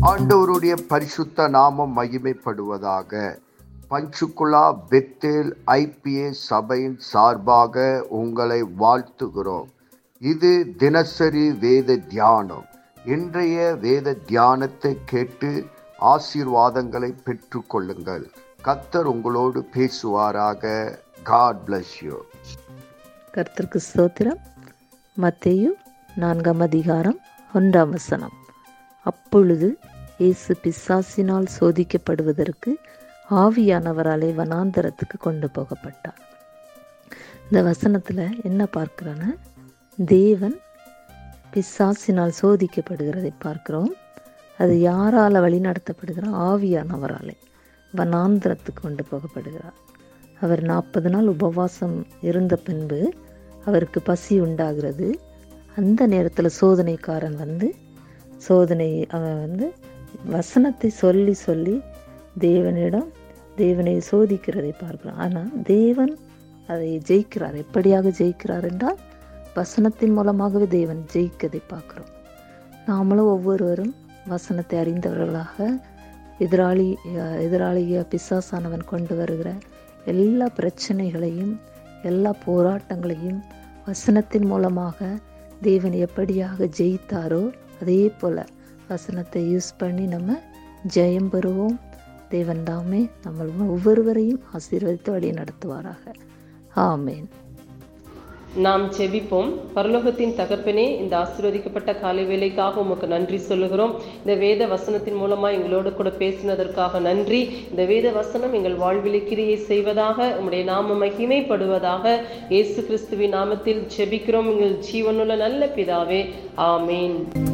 ஆண்டவருடைய பரிசுத்த நாமம் மகிமைப்படுவதாக. பஞ்சுகுலா பெத்தேல் ஐபிஏ சபையின் சார்பாக உங்களை வாழ்த்துகிறோம். இது தினசரி வேத தியானம். இன்றைய வேத தியானத்தை கேட்டு ஆசீர்வாதங்களை பெற்றுக்கொள்ளுங்கள். கத்தர் உங்களோடு பேசுவாராக. காட் பிளஸ் யூ கர்த்தருக்கு ஸ்தோத்திரம். மத்தேயு நான்காம் அதிகாரம் ஒன்றாம் வசனம். அப்பொழுது இயேசு பிசாசினால் சோதிக்கப்படுவதற்கு ஆவியானவராலே வனாந்தரத்துக்கு கொண்டு போகப்பட்டார். இந்த வசனத்தில் என்ன பார்க்குறோன்னா தேவன் பிசாசினால் சோதிக்கப்படுகிறதை பார்க்கிறோம். அது யாரால் வழி நடத்தப்படுகிறார் ஆவியானவராலே வனாந்திரத்துக்கு கொண்டு போகப்படுகிறார். அவர் நாற்பது நாள் உபவாசம் இருந்த பின்பு அவருக்கு பசி உண்டாகிறது. அந்த நேரத்தில் சோதனைக்காரன் வந்து சோதனை அவன் வந்து வசனத்தை சொல்லி சொல்லி தேவனிடம் தேவனை சோதிக்கிறதை பார்க்கிறோம் ஆனால் தேவன் அதை ஜெயிக்கிறார். எப்படியாக ஜெயிக்கிறார் என்றால் வசனத்தின் மூலமாகவே தேவன் ஜெயிக்கதை பார்க்குறோம். நாமளும் ஒவ்வொருவரும் வசனத்தை அறிந்தவர்களாக எதிராளி எதிராளிய பிசாசானவன் கொண்டு வருகிற எல்லா பிரச்சனைகளையும் எல்லா போராட்டங்களையும் வசனத்தின் மூலமாக தேவன் எப்படியாக ஜெயித்தாரோ அதே போல் வசனத்தை யூஸ் பண்ணி நம்ம ஜெயம் பெறுவோம். தேவன் தாமே நம்ம ஒவ்வொருவரையும் ஆசீர்வதித்து வழி நடத்துவாராக. ஆமேன். நாம் செவிப்போம் பரலோகத்தின் தகப்பனே இந்த ஆசீர்வதிக்கப்பட்ட காலை வேலைக்காக உமக்கு நன்றி சொல்லுகிறோம். இந்த வேத வசனத்தின் மூலமா எங்களோடு கூட பேசினதற்காக நன்றி. இந்த வேத வசனம் எங்கள் வாழ்வில் கிரியை செய்வதாக உம்முடைய நாம மகிமைப்படுவதாக இயேசு கிறிஸ்துவின் நாமத்தில் செபிக்கிறோம் எங்கள் ஜீவனுள்ள நல்ல பிதாவே ஆமேன்.